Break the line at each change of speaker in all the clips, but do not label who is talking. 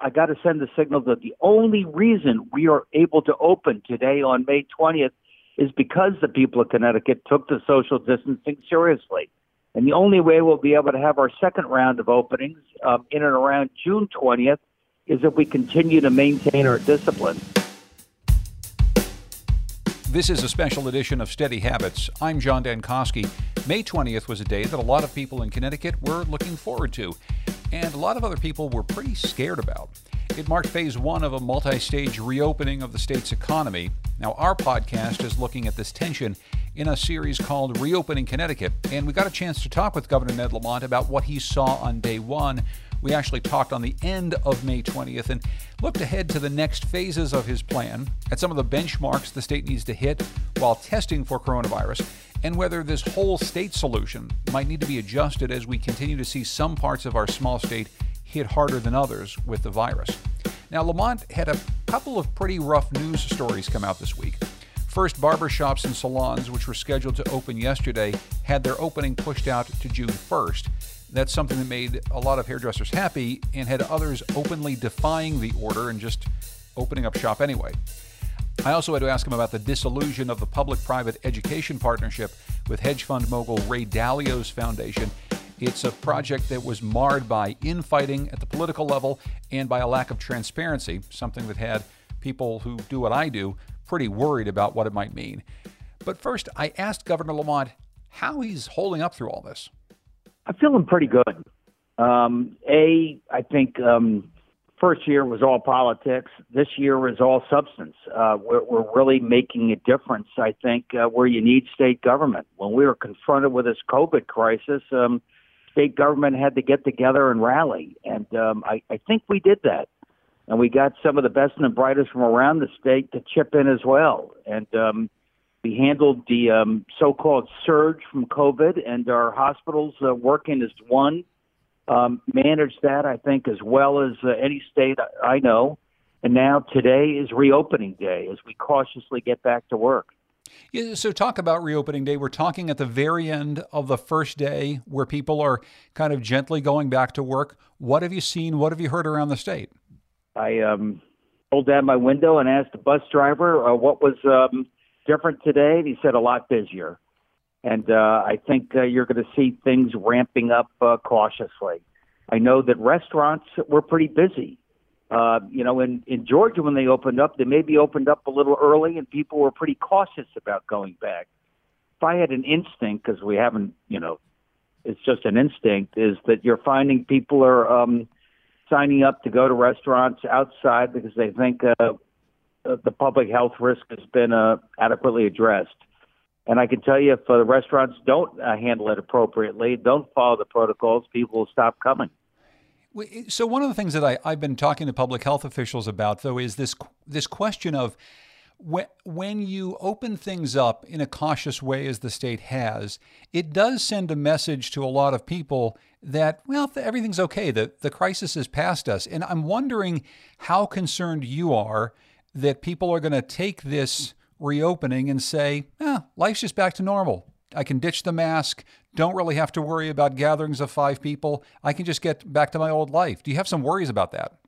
I got to send the signal that the only reason we are able to open today on May 20th is because the people of Connecticut took the social distancing seriously. And the only way we'll be able to have our second round of openings um, in and around June 20th is if we continue to maintain our discipline.
This is a special edition of Steady Habits. I'm John Dankosky. May 20th was a day that a lot of people in Connecticut were looking forward to, and a lot of other people were pretty scared about. It marked phase one of a multi stage reopening of the state's economy. Now, our podcast is looking at this tension in a series called Reopening Connecticut, and we got a chance to talk with Governor Ned Lamont about what he saw on day one we actually talked on the end of May 20th and looked ahead to the next phases of his plan, at some of the benchmarks the state needs to hit while testing for coronavirus, and whether this whole state solution might need to be adjusted as we continue to see some parts of our small state hit harder than others with the virus. Now, Lamont had a couple of pretty rough news stories come out this week. First, barbershops and salons, which were scheduled to open yesterday, had their opening pushed out to June 1st. That's something that made a lot of hairdressers happy and had others openly defying the order and just opening up shop anyway. I also had to ask him about the disillusion of the public private education partnership with hedge fund mogul Ray Dalio's foundation. It's a project that was marred by infighting at the political level and by a lack of transparency, something that had people who do what I do pretty worried about what it might mean. But first, I asked Governor Lamont how he's holding up through all this.
I'm feeling pretty good. Um, a, I think um, first year was all politics. This year was all substance. Uh, we're, we're really making a difference, I think, uh, where you need state government. When we were confronted with this COVID crisis, um, state government had to get together and rally. And um, I, I think we did that. And we got some of the best and the brightest from around the state to chip in as well. And um, we handled the um, so-called surge from COVID, and our hospitals uh, working as one um, managed that, I think, as well as uh, any state I know. And now today is reopening day as we cautiously get back to work.
Yeah, so, talk about reopening day. We're talking at the very end of the first day where people are kind of gently going back to work. What have you seen? What have you heard around the state?
I um, pulled down my window and asked the bus driver uh, what was um, different today? And he said a lot busier. And uh, I think uh, you're going to see things ramping up uh, cautiously. I know that restaurants were pretty busy. Uh, you know, in, in Georgia, when they opened up, they maybe opened up a little early and people were pretty cautious about going back. If I had an instinct, because we haven't, you know, it's just an instinct, is that you're finding people are um, signing up to go to restaurants outside because they think uh, the public health risk has been uh, adequately addressed. And I can tell you, if uh, the restaurants don't uh, handle it appropriately, don't follow the protocols, people will stop coming.
So one of the things that I, I've been talking to public health officials about, though, is this this question of when you open things up in a cautious way, as the state has, it does send a message to a lot of people that well, everything's okay. the The crisis is past us, and I'm wondering how concerned you are that people are going to take this reopening and say, eh, life's just back to normal. I can ditch the mask, don't really have to worry about gatherings of five people. I can just get back to my old life. Do you have some worries about that?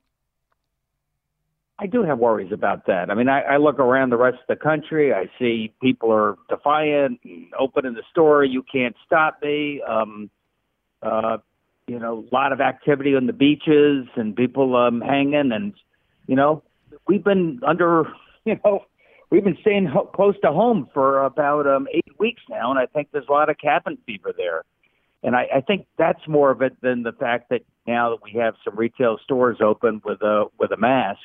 I do have worries about that. I mean, I, I look around the rest of the country. I see people are defiant, opening the store. You can't stop me. Um, uh, you know, a lot of activity on the beaches and people um, hanging. And, you know, we've been under, you know, we've been staying ho- close to home for about um, eight weeks now, and I think there's a lot of cabin fever there. And I, I think that's more of it than the fact that now that we have some retail stores open with a with a mask.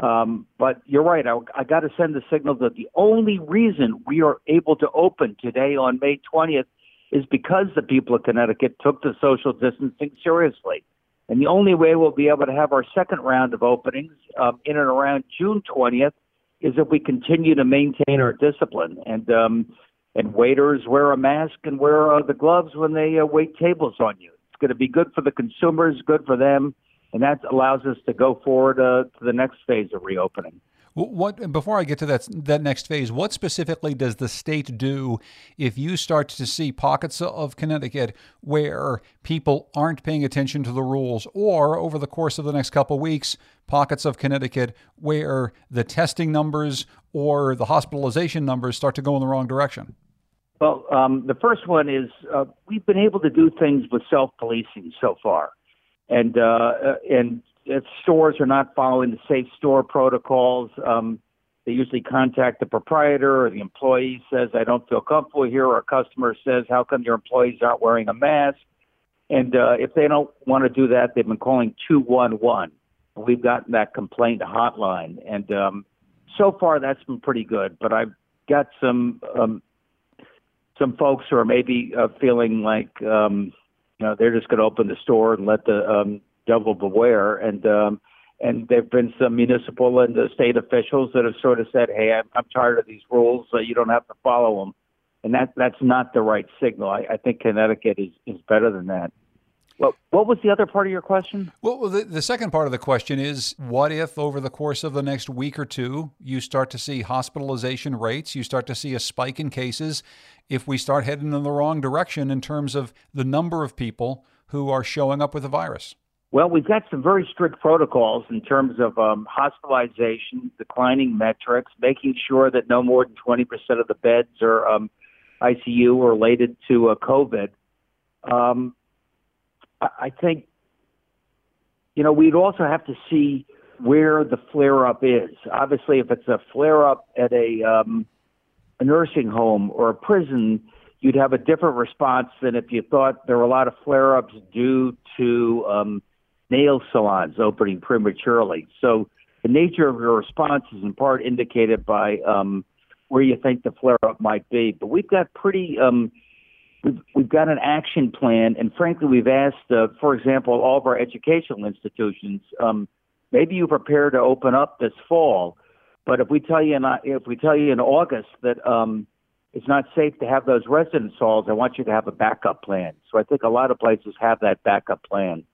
Um, but you're right. I, I got to send the signal that the only reason we are able to open today on May 20th is because the people of Connecticut took the social distancing seriously. And the only way we'll be able to have our second round of openings um, in and around June 20th is if we continue to maintain our discipline and um, and waiters wear a mask and wear uh, the gloves when they uh, wait tables on you. It's going to be good for the consumers, good for them, and that allows us to go forward uh, to the next phase of reopening.
What before I get to that that next phase, what specifically does the state do if you start to see pockets of Connecticut where people aren't paying attention to the rules, or over the course of the next couple weeks, pockets of Connecticut where the testing numbers or the hospitalization numbers start to go in the wrong direction?
Well, um, the first one is uh, we've been able to do things with self policing so far, and uh, uh, and if stores are not following the safe store protocols, um, they usually contact the proprietor or the employee says, I don't feel comfortable here, or a customer says, How come your employees aren't wearing a mask? And uh, if they don't want to do that, they've been calling 211. We've gotten that complaint hotline. And um, so far, that's been pretty good. But I've got some um, some folks who are maybe uh, feeling like um, you know they're just going to open the store and let the um, devil beware. And um, and there've been some municipal and the state officials that have sort of said, "Hey, I'm, I'm tired of these rules. You don't have to follow them." And that that's not the right signal. I, I think Connecticut is is better than that. Well, what was the other part of your question?
Well, the, the second part of the question is what if over the course of the next week or two, you start to see hospitalization rates, you start to see a spike in cases, if we start heading in the wrong direction in terms of the number of people who are showing up with the virus?
Well, we've got some very strict protocols in terms of um, hospitalization, declining metrics, making sure that no more than 20% of the beds are um, ICU related to uh, COVID. Um, I, think, you know, we'd also have to see where the flare up is. Obviously, if it's a flare up at a, um, a nursing home or a prison, you'd have a different response than if you thought there were a lot of flare ups due to um, nail salons opening prematurely. So the nature of your response is in part indicated by um, where you think the flare up might be. But we've got pretty, um, we've, we've got an action plan, and frankly, we've asked, uh, for example, all of our educational institutions, um, maybe you prepare to open up this fall. But if we tell you in if we tell you in August that um, it's not safe to have those residence halls, I want you to have a backup plan. So I think a lot of places have that backup plan.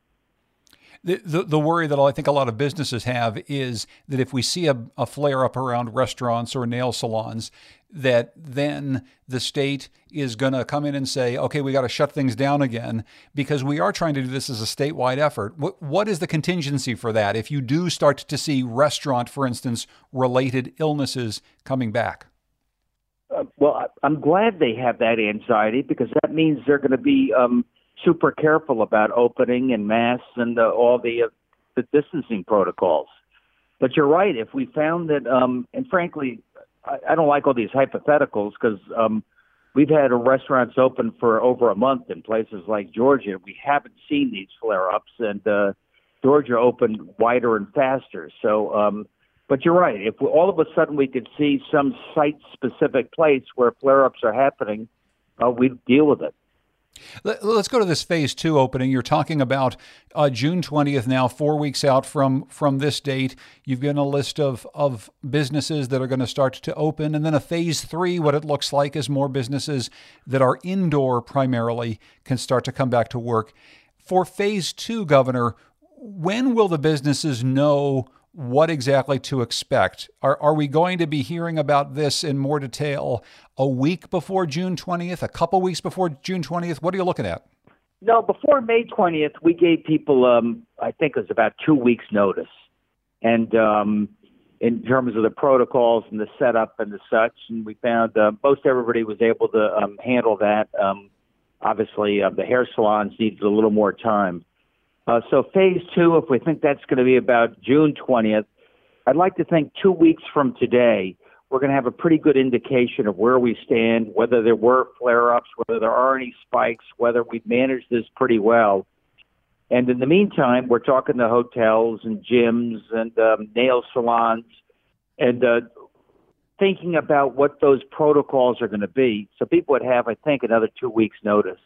The, the, worry that I think a lot of businesses have is that if we see a, a flare up around restaurants or nail salons, that then the state is going to come in and say, okay, we got to shut things down again because we are trying to do this as a statewide effort. What, what is the contingency for that if you do start to see restaurant, for instance, related illnesses coming back?
Uh, well, I'm glad they have that anxiety because that means they're going to be um, super careful about opening and masks and uh, all the uh, the distancing protocols. But you're right. If we found that, um, and frankly, I, I don't like all these hypotheticals because um, we've had restaurants open for over a month in places like Georgia. We haven't seen these flare-ups, and uh, Georgia opened wider and faster. So, um, but you're right. If we, all of a sudden we could see some site-specific place where flare-ups are happening, uh, we'd deal with it.
Let's go to this phase two opening. You're talking about uh, June 20th now, four weeks out from from this date. You've given a list of of businesses that are going to start to open, and then a phase three. What it looks like is more businesses that are indoor primarily can start to come back to work. For phase two, Governor, when will the businesses know what exactly to expect. Are, are we going to be hearing about this in more detail a week before June 20th, a couple weeks before June 20th? What are you looking at?
No, before May 20th, we gave people, um, I think it was about two weeks' notice. And um, in terms of the protocols and the setup and the such, and we found uh, most everybody was able to um, handle that. Um, obviously, uh, the hair salons needed a little more time. Uh, so phase two, if we think that's going to be about June 20th, I'd like to think two weeks from today, we're going to have a pretty good indication of where we stand, whether there were flare-ups, whether there are any spikes, whether we've managed this pretty well. And in the meantime, we're talking to hotels and gyms and um, nail salons and uh, thinking about what those protocols are going to be. So people would have, I think, another two weeks' notice.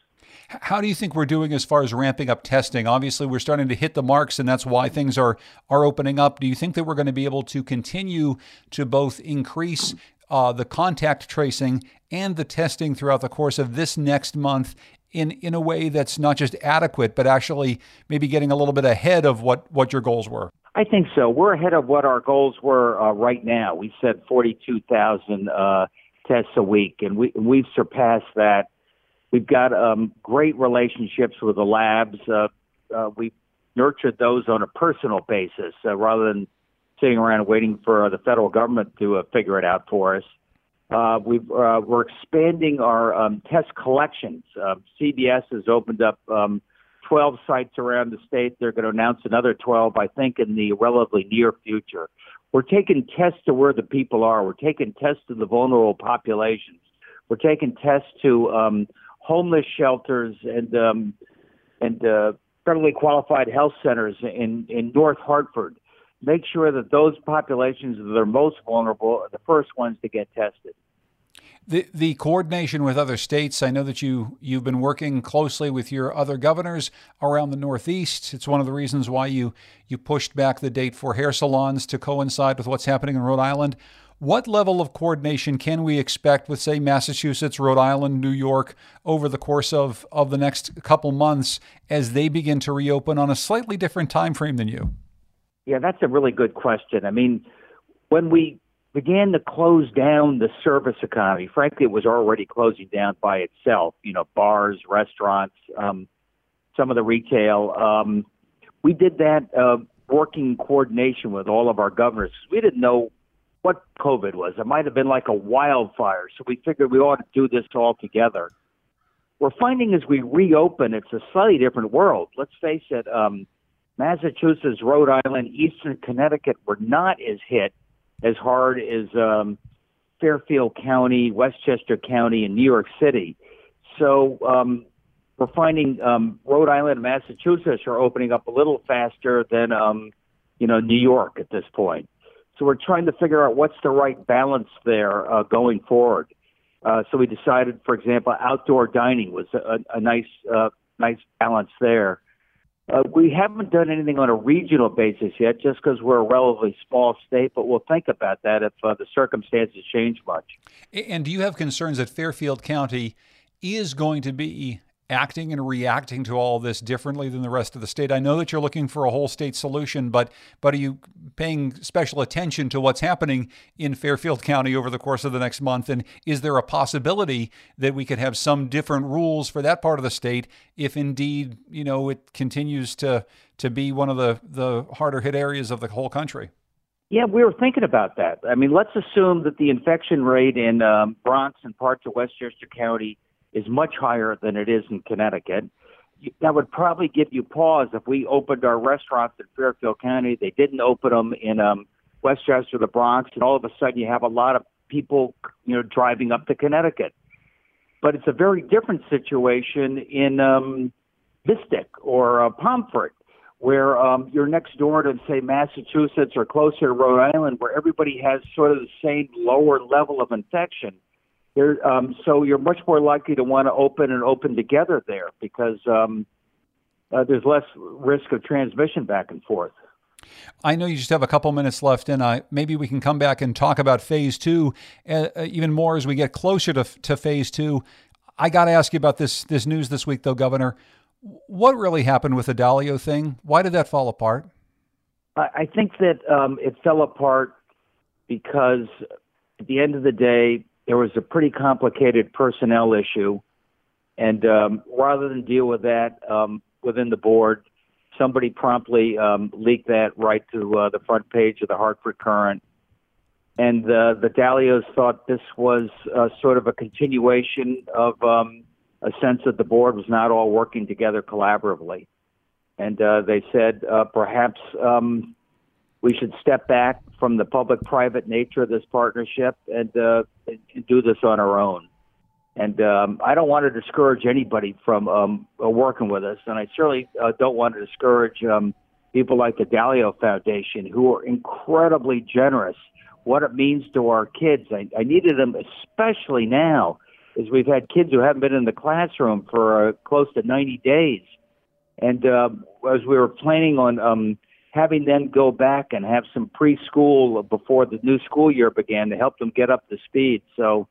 How do you think we're doing as far as ramping up testing? Obviously, we're starting to hit the marks, and that's why things are are opening up. Do you think that we're going to be able to continue to both increase uh, the contact tracing and the testing throughout the course of this next month in in a way that's not just adequate, but actually maybe getting a little bit ahead of what what your goals were?
I think so. We're ahead of what our goals were uh, right now. We said 42,000 uh, tests a week, and we we've surpassed that. We've got um, great relationships with the labs. Uh, uh, we nurtured those on a personal basis uh, rather than sitting around waiting for uh, the federal government to uh, figure it out for us. Uh, uh, we're expanding our um, test collections. Uh, CVS has opened up um, 12 sites around the state. They're going to announce another 12, I think, in the relatively near future. We're taking tests to where the people are. We're taking tests to the vulnerable populations. We're taking tests to um, homeless shelters and um, and uh, federally qualified health centers in in North Hartford make sure that those populations that are most vulnerable are the first ones to get tested.
The, the coordination with other states. I know that you you've been working closely with your other governors around the Northeast. It's one of the reasons why you you pushed back the date for hair salons to coincide with what's happening in Rhode Island. What level of coordination can we expect with, say, Massachusetts, Rhode Island, New York over the course of, of the next couple months as they begin to reopen on a slightly different time frame than you?
Yeah, that's a really good question. I mean, when we began to close down the service economy, frankly, it was already closing down by itself. You know, bars, restaurants, um, some of the retail. Um, we did that uh, working coordination with all of our governors. We didn't know what COVID was. It might have been like a wildfire, so we figured we ought to do this all together. We're finding as we reopen, it's a slightly different world. Let's face it. Um, Massachusetts, Rhode Island, Eastern Connecticut were not as hit as hard as um, Fairfield County, Westchester County, and New York City. So um, we're finding um, Rhode Island and Massachusetts are opening up a little faster than um, you know New York at this point. So we're trying to figure out what's the right balance there uh, going forward. Uh, so we decided, for example, outdoor dining was a, a nice uh, nice balance there. Uh, we haven't done anything on a regional basis yet, just because we're a relatively small state, but we'll think about that if uh, the circumstances change much.
And do you have concerns that Fairfield County is going to be acting and reacting to all this differently than the rest of the state? I know that you're looking for a whole state solution, but but are you paying special attention to what's happening in Fairfield County over the course of the next month? And is there a possibility that we could have some different rules for that part of the state if indeed you know it continues to to be one of the the harder hit areas of the whole country?
Yeah, we were thinking about that. I mean, let's assume that the infection rate in um, Bronx and parts of Westchester County is much higher than it is in Connecticut. That would probably give you pause if we opened our restaurants in Fairfield County. They didn't open them in um, Westchester, the Bronx, and all of a sudden you have a lot of people, you know, driving up to Connecticut. But it's a very different situation in um, Mystic or uh, Pomfret, where um, you're next door to, say, Massachusetts or closer to Rhode Island, where everybody has sort of the same lower level of infection there, um, so you're much more likely to want to open and open together there because um, uh, there's less risk of transmission back and forth.
I know you just have a couple minutes left, and uh, maybe we can come back and talk about phase two uh, uh even more as we get closer to, to phase two. I got to ask you about this this news this week, though, Governor. What really happened with the Dalio thing? Why did that fall apart?
I, think that um, it fell apart because at the end of the day, there was a pretty complicated personnel issue, and um, rather than deal with that um, within the board, somebody promptly um, leaked that right to uh, the front page of the Hartford Courant. And uh, the Dalios thought this was uh, sort of a continuation of um, a sense that the board was not all working together collaboratively. And uh, they said uh, perhaps um, we should step back from the public-private nature of this partnership and, uh, and do this on our own. And um, I don't want to discourage anybody from um, uh, working with us, and I certainly uh, don't want to discourage um, people like the Dalio Foundation, who are incredibly generous. What it means to our kids, I, I needed them especially now, as we've had kids who haven't been in the classroom for uh, close to 90 days, and uh, as we were planning on um, having them go back and have some preschool before the new school year began to help them get up to speed. So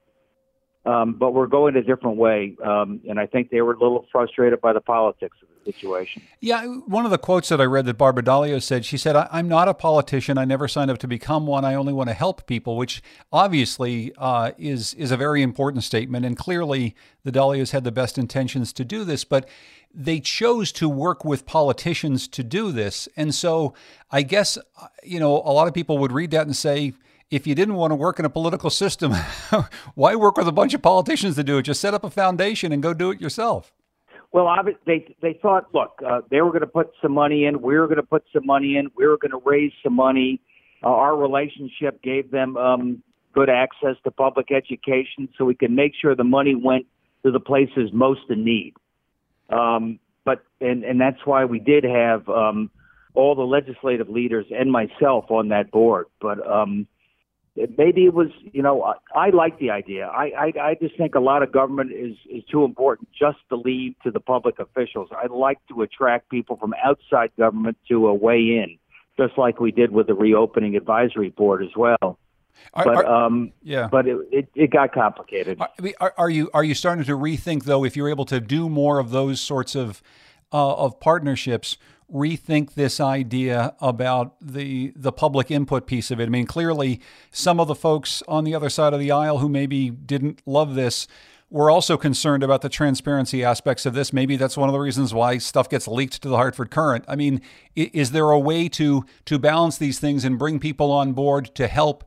Um, but we're going a different way, um, and I think they were a little frustrated by the politics of the situation.
Yeah, one of the quotes that I read that Barbara Dalio said, she said, "I'm not a politician. I never signed up to become one. I only want to help people," which obviously uh, is is a very important statement, and clearly the Dalios had the best intentions to do this, but they chose to work with politicians to do this, and so I guess you know a lot of people would read that and say if you didn't want to work in a political system, why work with a bunch of politicians to do it? Just set up a foundation and go do it yourself.
Well, they they thought, look, uh, they were going to put some money in. We were going to put some money in. We were going to raise some money. Uh, our relationship gave them um, good access to public education, so we could make sure the money went to the places most in need. Um, but and and that's why we did have um, all the legislative leaders and myself on that board. But um, maybe it was you know I, I like the idea. I, I I just think a lot of government is is too important just to leave to the public officials. I like to attract people from outside government to a weigh in, just like we did with the reopening advisory board as well. Are, but are, um, yeah, but it, it, it got complicated.
Are, are, you are you starting to rethink though? If you're able to do more of those sorts of uh, of partnerships, rethink this idea about the the public input piece of it. I mean, clearly, some of the folks on the other side of the aisle who maybe didn't love this were also concerned about the transparency aspects of this. Maybe that's one of the reasons why stuff gets leaked to the Hartford Courant. I mean, is there a way to to balance these things and bring people on board to help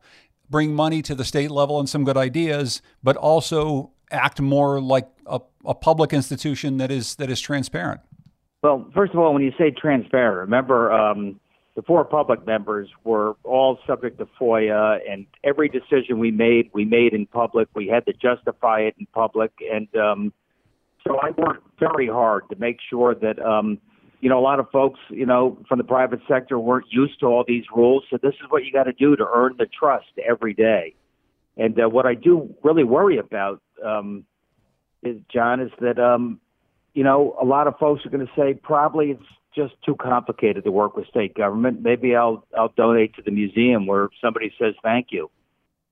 bring money to the state level and some good ideas, but also act more like a, a public institution that is that is transparent?
Well, first of all, when you say transparent, remember um, the four public members were all subject to FOIA, and every decision we made, we made in public. We had to justify it in public, and um, so I worked very hard to make sure that um, you know a lot of folks, you know, from the private sector weren't used to all these rules. So this is what you got to do to earn the trust every day. And uh, what I do really worry about, um, is John, is that um, you know, a lot of folks are going to say probably it's just too complicated to work with state government. Maybe I'll I'll donate to the museum where somebody says thank you.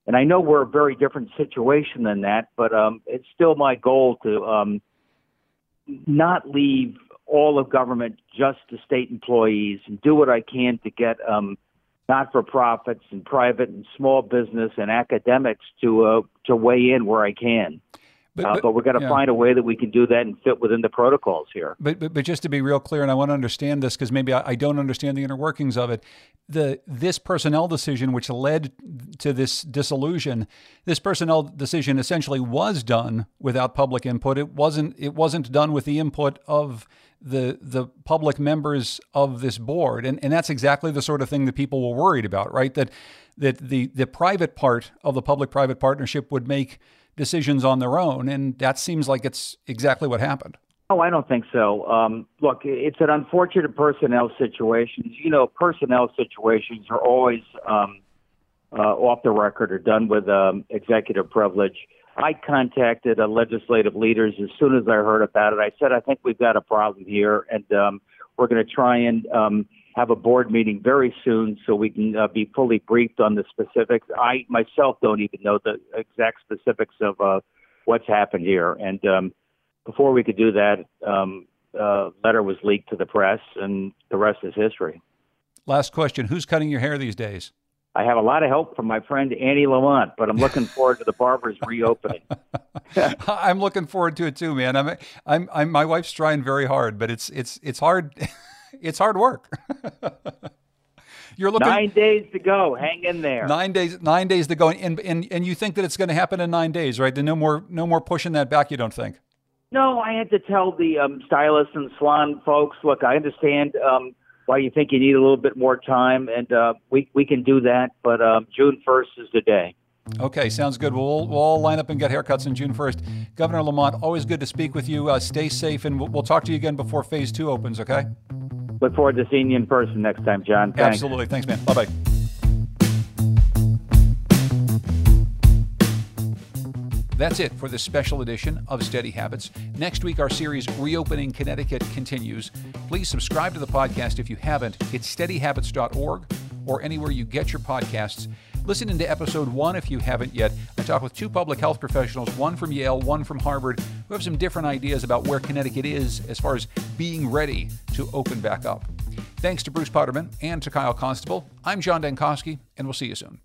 And I know we're a very different situation than that, but um, it's still my goal to um, not leave all of government just to state employees and do what I can to get um, not for profits and private and small business and academics to uh, to weigh in where I can. But, uh, but, but we're going to yeah. find a way that we can do that and fit within the protocols here.
But but, but just to be real clear, and I want to understand this because maybe I, I, don't understand the inner workings of it. The this personnel decision, which led to this disillusion, this personnel decision essentially was done without public input. It wasn't it wasn't done with the input of the the public members of this board, and and that's exactly the sort of thing that people were worried about, right? That that the the private part of the public private partnership would make decisions on their own. And that seems like it's exactly what happened.
Oh, I don't think so. Um, look, it's an unfortunate personnel situation. You know, personnel situations are always um, uh, off the record or done with um, executive privilege. I contacted uh, legislative leaders as soon as I heard about it. I said, I think we've got a problem here, and um, we're going to try and um, have a board meeting very soon so we can uh, be fully briefed on the specifics. I myself don't even know the exact specifics of uh, what's happened here. And um, before we could do that, um, uh, letter was leaked to the press, and the rest is history.
Last question: Who's cutting your hair these days?
I have a lot of help from my friend Annie Lamont, but I'm looking forward to the barbers reopening.
I'm looking forward to it too, man. I'm, I'm, I'm, my wife's trying very hard, but it's, it's, it's hard. it's hard work.
You're looking nine days to go. Hang in there.
Nine days. Nine days to go, and and and you think that it's going to happen in nine days, right? Then no more no more pushing that back. You don't think?
No, I had to tell the um, stylists and salon folks. Look, I understand um, why you think you need a little bit more time, and uh, we we can do that. But um, June first is the day.
Okay, sounds good. We'll, we'll all line up and get haircuts on June 1st. Governor Lamont, always good to speak with you. Uh, stay safe, and we'll, we'll talk to you again before phase two opens, okay?
Look forward to seeing you in person next time, John. Thanks.
Absolutely. Thanks, man. Bye bye. That's it for this special edition of Steady Habits. Next week, our series Reopening Connecticut continues. Please subscribe to the podcast if you haven't. It's steadyhabits.org or anywhere you get your podcasts. Listen into episode one if you haven't yet. I talk with two public health professionals, one from Yale, one from Harvard, who have some different ideas about where Connecticut is as far as being ready to open back up. Thanks to Bruce Potterman and to Kyle Constable. I'm John Dankosky, and we'll see you soon.